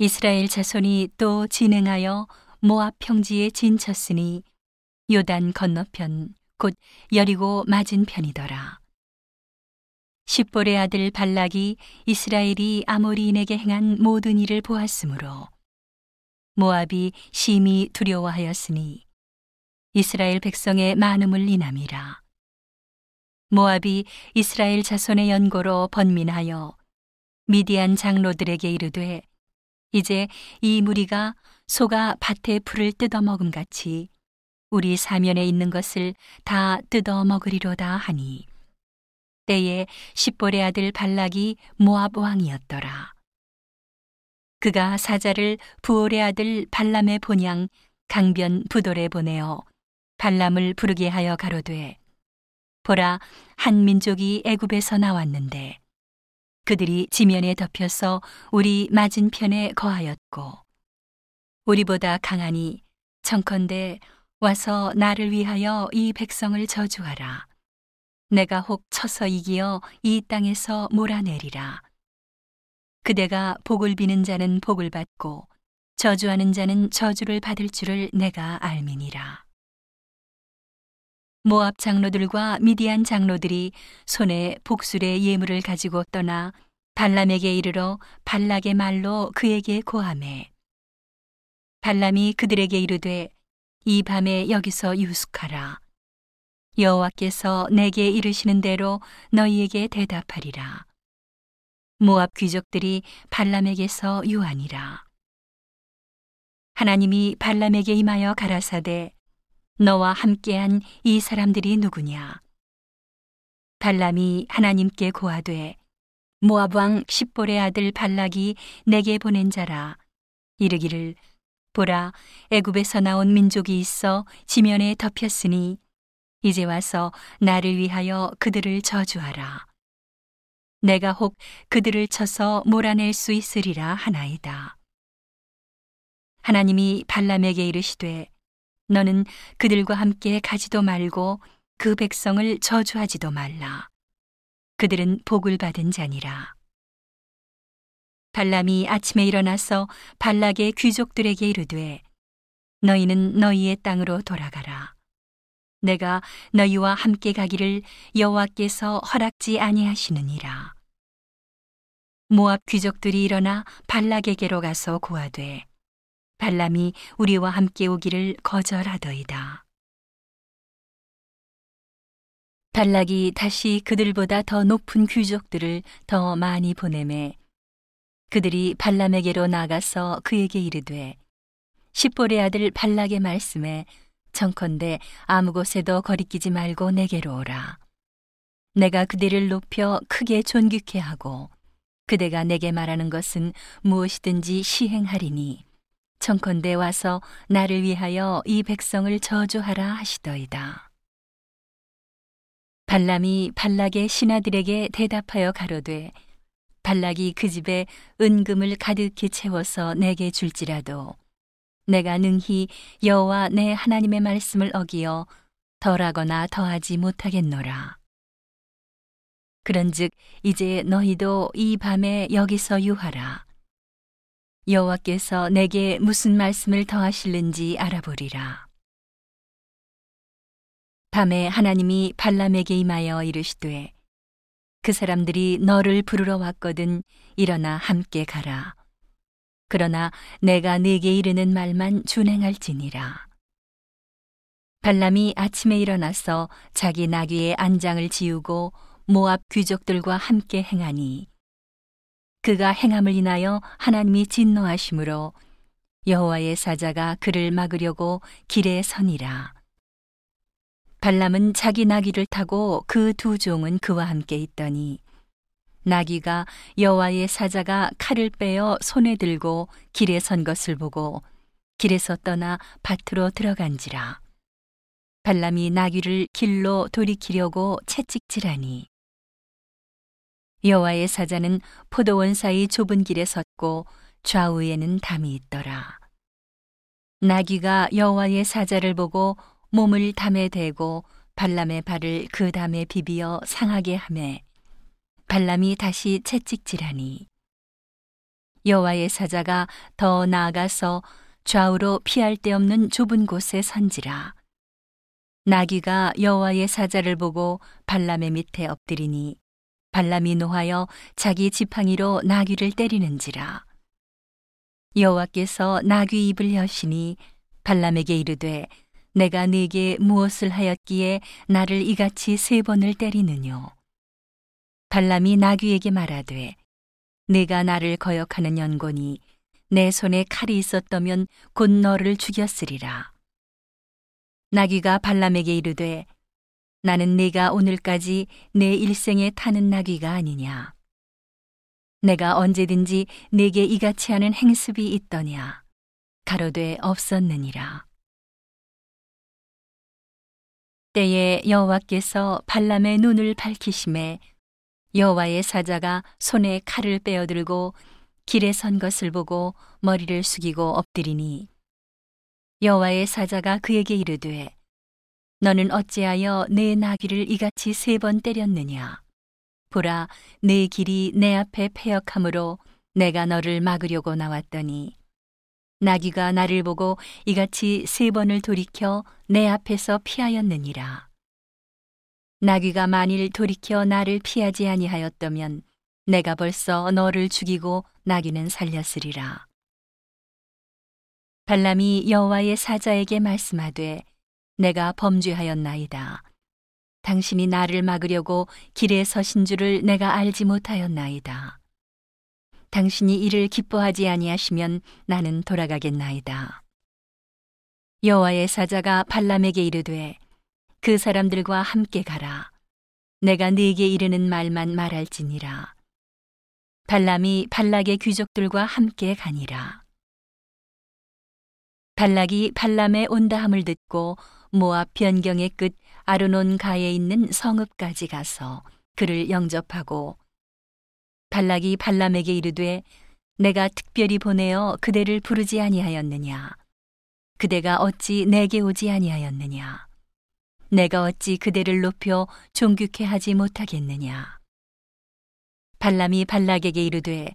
이스라엘 자손이 또 진행하여 모압 평지에 진쳤으니 요단 건너편 곧 여리고 맞은 편이더라. 십볼의 아들 발락이 이스라엘이 아모리인에게 행한 모든 일을 보았으므로 모압이 심히 두려워하였으니 이스라엘 백성의 많음을 인함이라. 모압이 이스라엘 자손의 연고로 번민하여 미디안 장로들에게 이르되 이제 이 무리가 소가 밭의 풀을 뜯어 먹음 같이 우리 사면에 있는 것을 다 뜯어 먹으리로다 하니 때에 십볼의 아들 발락이 모압 왕이었더라. 그가 사자를 부올의 아들 발람의 본향 강변 부돌에 보내어 발람을 부르게 하여 가로되 보라 한 민족이 애굽에서 나왔는데 그들이 지면에 덮여서 우리 맞은편에 거하였고 우리보다 강하니 청컨대 와서 나를 위하여 이 백성을 저주하라. 내가 혹 쳐서 이기어 이 땅에서 몰아내리라. 그대가 복을 비는 자는 복을 받고 저주하는 자는 저주를 받을 줄을 내가 알미니라. 모압 장로들과 미디안 장로들이 손에 복술의 예물을 가지고 떠나 발람에게 이르러 발락의 말로 그에게 고함해. 발람이 그들에게 이르되 이 밤에 여기서 유숙하라. 여호와께서 내게 이르시는 대로 너희에게 대답하리라. 모압 귀족들이 발람에게서 유하니라. 하나님이 발람에게 임하여 가라사대 너와 함께한 이 사람들이 누구냐? 발람이 하나님께 고하되 모압 왕 십볼의 아들 발락이 내게 보낸 자라. 이르기를 보라 애굽에서 나온 민족이 있어 지면에 덮였으니 이제 와서 나를 위하여 그들을 저주하라. 내가 혹 그들을 쳐서 몰아낼 수 있으리라 하나이다. 하나님이 발람에게 이르시되 너는 그들과 함께 가지도 말고 그 백성을 저주하지도 말라. 그들은 복을 받은 자니라. 발람이 아침에 일어나서 발락의 귀족들에게 이르되 너희는 너희의 땅으로 돌아가라. 내가 너희와 함께 가기를 여호와께서 허락지 아니하시느니라. 모압 귀족들이 일어나 발락에게로 가서 고하되 발람이 우리와 함께 오기를 거절하더이다. 발락이 다시 그들보다 더 높은 귀족들을 더 많이 보내매 그들이 발람에게로 나가서 그에게 이르되 십볼의 아들 발락의 말씀에 청컨대 아무 곳에도 거리끼지 말고 내게로 오라. 내가 그들을 높여 크게 존귀케 하고 그대가 내게 말하는 것은 무엇이든지 시행하리니 청컨대 와서 나를 위하여 이 백성을 저주하라 하시더이다. 발람이 발락의 신하들에게 대답하여 가로되 발락이 그 집에 은금을 가득히 채워서 내게 줄지라도 내가 능히 여호와 내 하나님의 말씀을 어기어 덜하거나 더하지 못하겠노라. 그런즉 이제 너희도 이 밤에 여기서 유하라. 여호와께서 내게 무슨 말씀을 더하실는지 알아보리라. 밤에 하나님이 발람에게 임하여 이르시되 그 사람들이 너를 부르러 왔거든 일어나 함께 가라. 그러나 내가 네게 이르는 말만 준행할지니라. 발람이 아침에 일어나서 자기 나귀의 안장을 지우고 모압 귀족들과 함께 행하니 그가 행함을 인하여 하나님이 진노하심으로 여호와의 사자가 그를 막으려고 길에 서니라. 발람은 자기 나귀를 타고 그 두 종은 그와 함께 있더니 나귀가 여호와의 사자가 칼을 빼어 손에 들고 길에 선 것을 보고 길에서 떠나 밭으로 들어간지라. 발람이 나귀를 길로 돌이키려고 채찍질하니 여호와의 사자는 포도원 사이 좁은 길에 섰고 좌우에는 담이 있더라. 나귀가 여호와의 사자를 보고 몸을 담에 대고 발람의 발을 그 담에 비비어 상하게 하매 발람이 다시 채찍질하니 여호와의 사자가 더 나아가서 좌우로 피할 데 없는 좁은 곳에 선지라. 나귀가 여호와의 사자를 보고 발람의 밑에 엎드리니 발람이 노하여 자기 지팡이로 나귀를 때리는지라. 여호와께서 나귀 입을 여시니 발람에게 이르되 내가 네게 무엇을 하였기에 나를 이같이 세 번을 때리느뇨. 발람이 나귀에게 말하되 내가 나를 거역하는 연곤이 내 손에 칼이 있었다면 곧 너를 죽였으리라. 나귀가 발람에게 이르되 나는 네가 오늘까지 내 일생에 타는 나귀가 아니냐. 내가 언제든지 내게 이같이 하는 행습이 있더냐. 가로되 없었느니라. 때에 여호와께서 발람의 눈을 밝히심에 여호와의 사자가 손에 칼을 빼어들고 길에 선 것을 보고 머리를 숙이고 엎드리니 여호와의 사자가 그에게 이르되 너는 어찌하여 내 나귀를 이같이 세 번 때렸느냐? 보라 내 길이 내 앞에 패역함으로 내가 너를 막으려고 나왔더니 나귀가 나를 보고 이같이 세 번을 돌이켜 내 앞에서 피하였느니라 나귀가 만일 돌이켜 나를 피하지 아니하였다면 내가 벌써 너를 죽이고 나귀는 살렸으리라 발람이 여호와의 사자에게 말씀하되 내가 범죄하였나이다. 당신이 나를 막으려고 길에 서신 줄을 내가 알지 못하였나이다. 당신이 이를 기뻐하지 아니하시면 나는 돌아가겠나이다. 여호와의 사자가 발람에게 이르되 그 사람들과 함께 가라. 내가 네게 이르는 말만 말할지니라. 발람이 발락의 귀족들과 함께 가니라. 발락이 발람의 온다함을 듣고 모압 변경의 끝 아르논 가에 있는 성읍까지 가서 그를 영접하고 발락이 발람에게 이르되 내가 특별히 보내어 그대를 부르지 아니하였느냐? 그대가 어찌 내게 오지 아니하였느냐? 내가 어찌 그대를 높여 존귀케 하지 못하겠느냐? 발람이 발락에게 이르되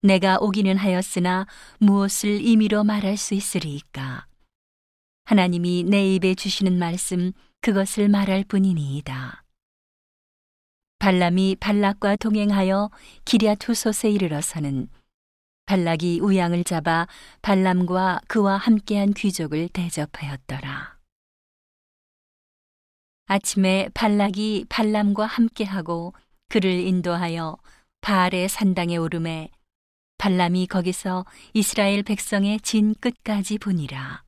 내가 오기는 하였으나 무엇을 임의로 말할 수 있으리이까? 하나님이 내 입에 주시는 말씀 그것을 말할 뿐이니이다. 발람이 발락과 동행하여 기랴투솥에 이르러서는 발락이 우양을 잡아 발람과 그와 함께한 귀족을 대접하였더라. 아침에 발락이 발람과 함께하고 그를 인도하여 바알의 산당에 오름에 발람이 거기서 이스라엘 백성의 진 끝까지 보니라.